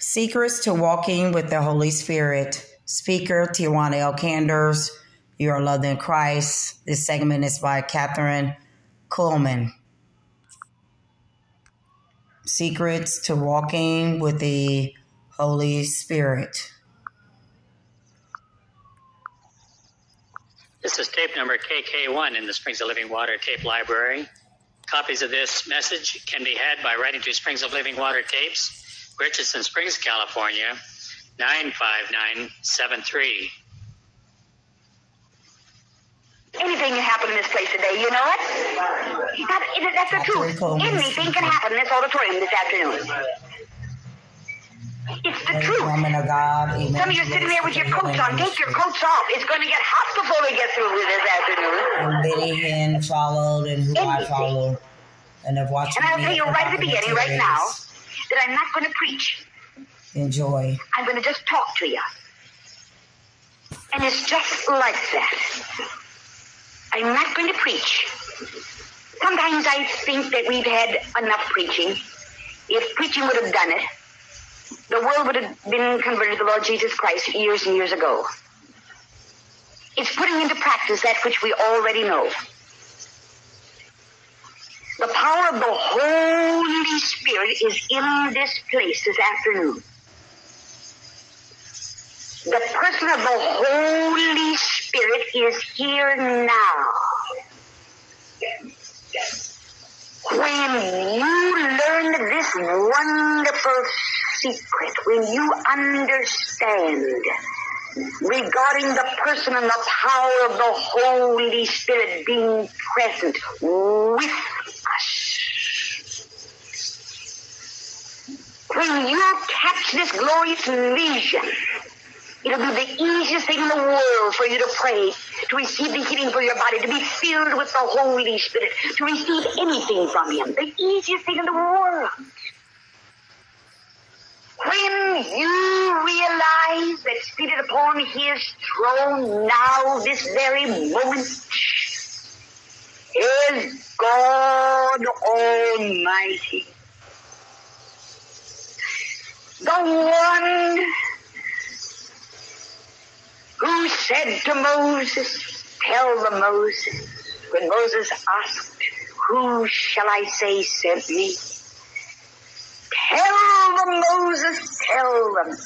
Secrets to Walking with the Holy Spirit. Speaker Tijuana L. Canders. You are loved in Christ. This segment is by Kathryn Kuhlman. Secrets to Walking with the Holy Spirit. This is tape number KK1 in the Springs of Living Water tape library. Copies of this message can be had by writing to Springs of Living Water Tapes, Richardson Springs, California, 95973. Anything can happen in this place today, you know it? That, it that's the truth. Anything can happen in this auditorium this afternoon. It's the truth. Woman of God, Some of you are sitting there with your coats on. Take your coats off. It's going to get hot before we get through with this afternoon. And Benny Hinn followed and who I followed. And I've watched And I'll tell you right at the beginning, right now, documentaries. That I'm not going to preach. Enjoy. I'm going to just talk to you. And it's just like that. I'm not going to preach. Sometimes I think that we've had enough preaching. If preaching would have done it, the world would have been converted to the Lord Jesus Christ years and years ago. It's putting into practice that which we already know. The power of the Holy Spirit is in this place this afternoon. The person of the Holy Spirit is here now. When you learn this wonderful secret, when you understand regarding the person and the power of the Holy Spirit being present with when you catch this glorious vision, It'll be the easiest thing in the world for you to pray, to receive the healing for your body, to be filled with the Holy Spirit, to receive anything from Him. The easiest thing in the world. When you realize that seated upon His throne now, this very moment, is God Almighty. The one who said to Moses, Tell the Moses, when Moses asked, Who shall I say sent me? Tell them, Moses, tell them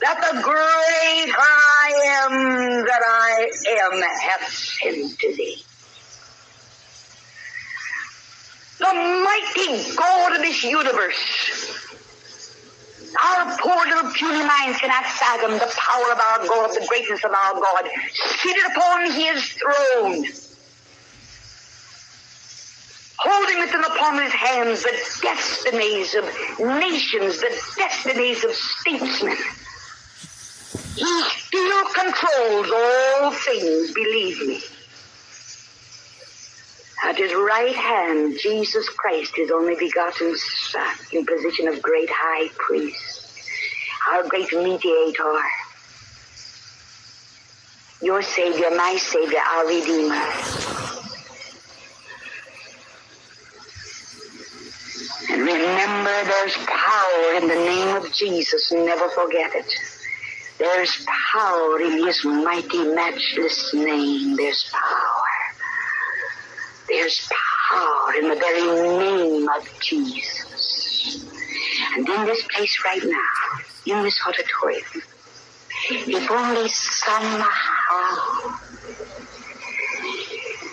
that the great I am that I am hath sent to thee. The mighty God of this universe our poor little puny minds cannot fathom the power of our God, the greatness of our God, seated upon his throne, holding within the palm of his hands the destinies of nations, the destinies of statesmen. He still controls all things, believe me. At his right hand, Jesus Christ, his only begotten Son, in position of great high priest, our great mediator, your Savior, my Savior, our Redeemer. And remember, there's power in the name of Jesus. Never forget it. There's power in his mighty, matchless name. There's power. There's power in the very name of Jesus. And in this place right now, in this auditorium, if only somehow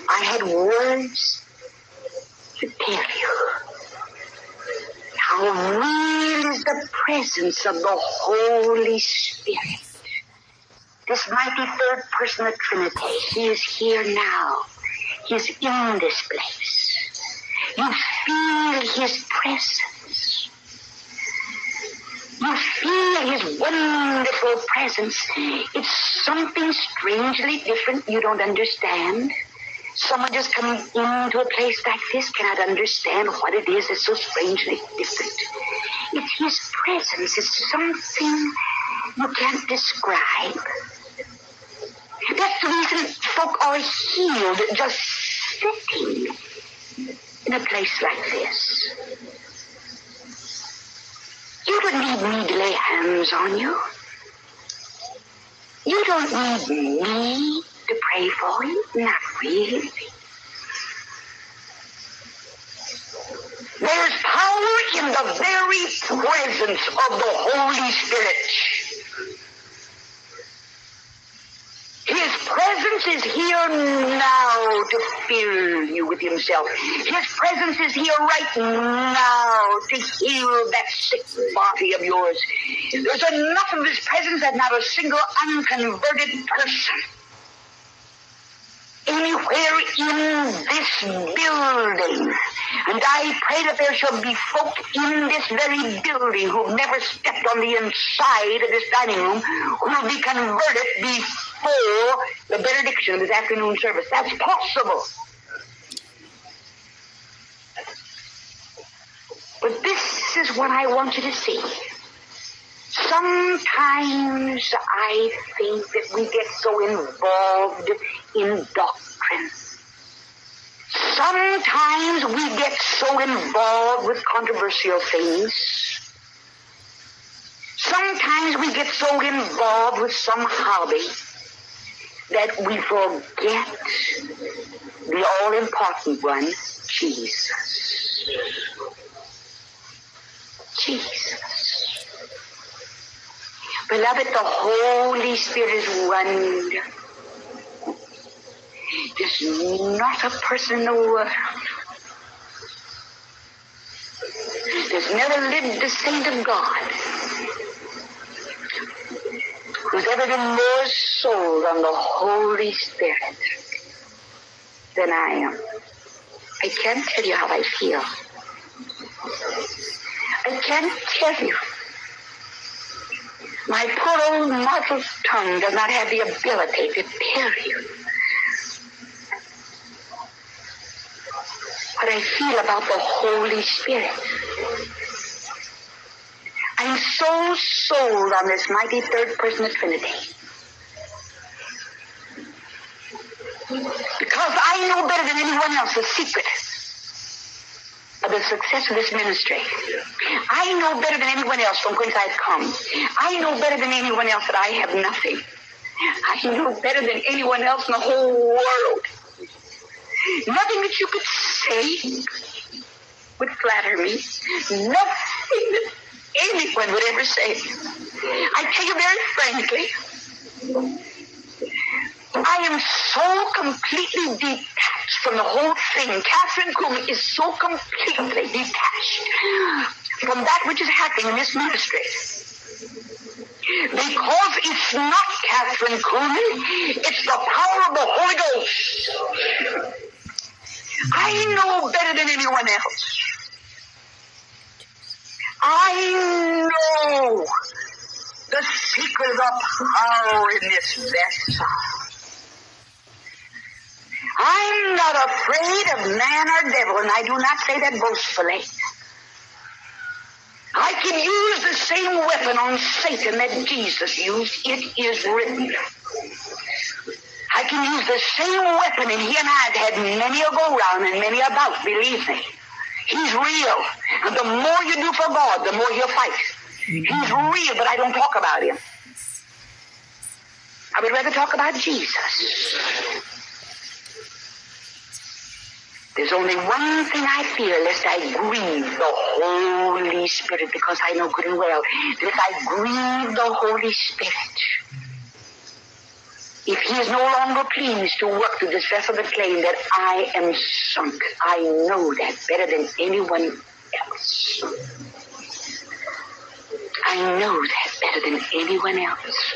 I had words to tell you how real is the presence of the Holy Spirit. This mighty third person of Trinity, He is here now. He's in this place. You feel His presence. You feel His wonderful presence. It's something strangely different you don't understand. Someone just coming into a place like this cannot understand what it is that's so strangely different. It's His presence. It's something you can't describe. That's the reason folk are healed just in a place like this. You don't need me to lay hands on you. You don't need me to pray for you. Not really. There's power in the very presence of the Holy Spirit. His presence is here now to fill you with himself. His presence is here right now to heal that sick body of yours. There's enough of his presence that not a single unconverted person anywhere in this building. And I pray that there shall be folk in this very building who've never stepped on the inside of this dining room who will be converted before the benediction of this afternoon service. That's possible. But this is what I want you to see. Sometimes I think that we get so involved in doctrine. Sometimes we get so involved with controversial things. Sometimes we get so involved with some hobby that we forget the all important one, Jesus. Jesus. Beloved, the Holy Spirit is wonderful. There's not a person in the world there's never lived the saint of God who's ever been more sold on the Holy Spirit than I am. I can't tell you how I feel. I can't tell you my poor old mortal tongue does not have the ability to tell you what I feel about the Holy Spirit. I'm so sold on this mighty third person of Trinity. Because I know better than anyone else the secret of the success of this ministry. I know better than anyone else from whence I've come. I know better than anyone else that I have nothing. I know better than anyone else in the whole world. Nothing that you could say would flatter me. Nothing that anyone would ever say. I tell you very frankly, I am so completely detached from the whole thing. Kathryn Kuhlman is so completely detached from that which is happening in this ministry. Because it's not Kathryn Kuhlman, it's the power of the Holy Ghost. I know better than anyone else. I know the secret of the power in this vessel. I'm not afraid of man or devil, and I do not say that boastfully. I can use the same weapon on Satan that Jesus used. It is written. I can use the same weapon, and he and I have had many a go round and many a bout, believe me. He's real. And the more you do for God, the more he'll fight. He's real, but I don't talk about him. I would rather talk about Jesus. There's only one thing I fear lest I grieve the Holy Spirit because I know good and well that if I grieve the Holy Spirit, if he is no longer pleased to work through this vessel of claim that I am sunk, I know that better than anyone else. I know that better than anyone else.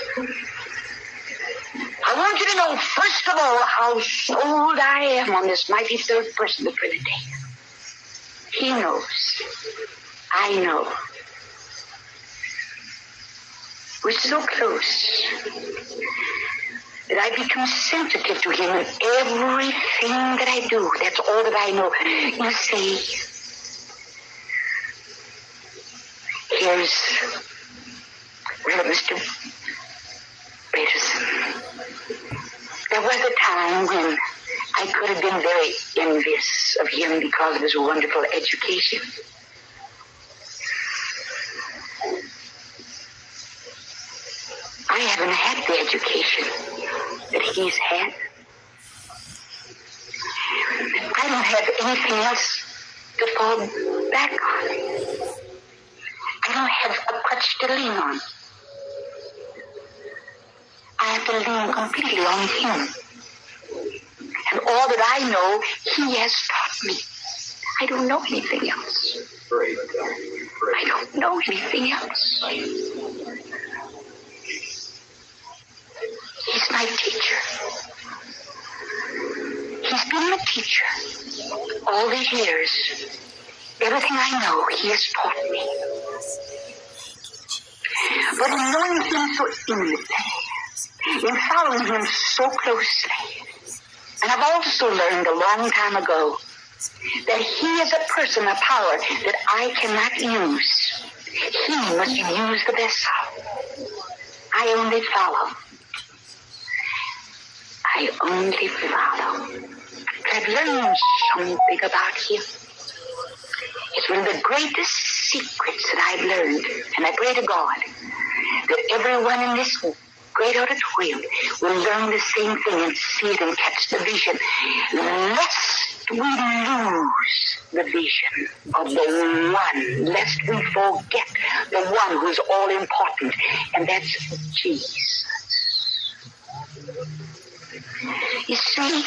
I want you to know, first of all, how sold I am on this mighty third person of the Trinity. He knows. I know. We're so close that I become sensitive to him in everything that I do. That's all that I know. You see, here's Reverend Mr. Peterson there was a time when I could have been very envious of him because of his wonderful education. I haven't had the education that he's had. I don't have anything else to fall back on. I don't have a crutch to lean on. I have to lean completely on him. And all that I know, he has taught me. I don't know anything else. I don't know anything else. He's my teacher. He's been my teacher all these years. Everything I know, he has taught me. But in knowing him so intimately, in following him so closely, and I've also learned a long time ago that he is a person, a power that I cannot use. He must use the vessel. I only follow. I only follow. I've learned something about him. It's one of the greatest secrets that I've learned, and I pray to God that everyone in this great auditorium will learn the same thing and see it and catch the vision, lest we lose the vision of the one, lest we forget the one who's all important, and that's Jesus. You see,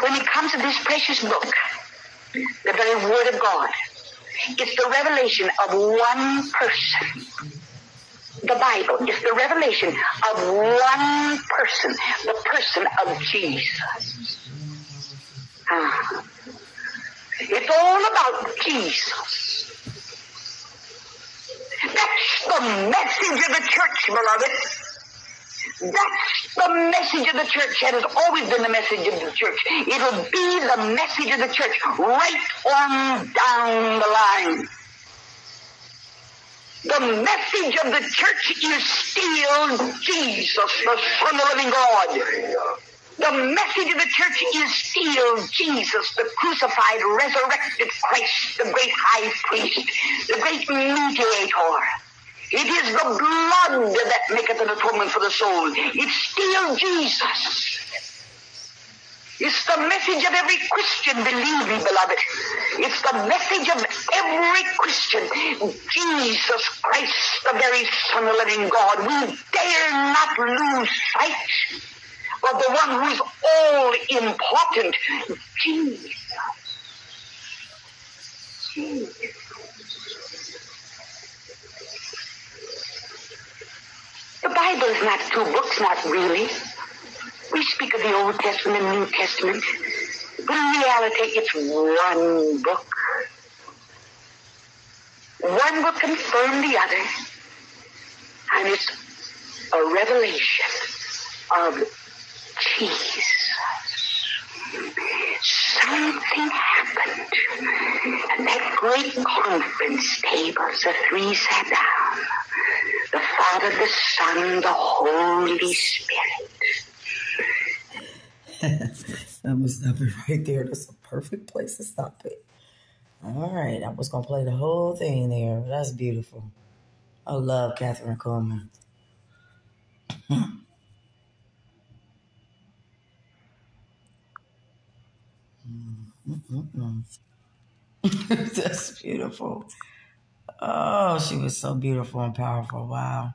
when it comes to this precious book, the very Word of God, it's the revelation of one person. The Bible is the revelation of one person, the person of Jesus. Ah. It's all about Jesus. That's the message of the church, beloved. That's the message of the church. That has always been the message of the church. It'll be the message of the church right on down the line. The message of the church is still Jesus, the Son of the living God. The message of the church is still Jesus, the crucified, resurrected Christ, the great high priest, the great mediator. It is the blood that maketh an atonement for the soul. It's still Jesus. It's the message of every Christian, believe me, beloved. It's the message of every Christian. Jesus Christ, the very Son of the living God. We dare not lose sight of the one who is all important. Jesus. Jesus. The Bible is not two books, not really. We speak of the Old Testament and New Testament, but in reality, it's one book. One will confirm the other, and it's a revelation of Jesus. Something happened at that great conference table. The three sat down the Father, the Son, the Holy Spirit. I'm gonna stop it right there. That's a perfect place to stop it. All right, I was gonna play the whole thing there. That's beautiful. I love Kathryn Kuhlman. That's beautiful. Oh, she was so beautiful and powerful. Wow.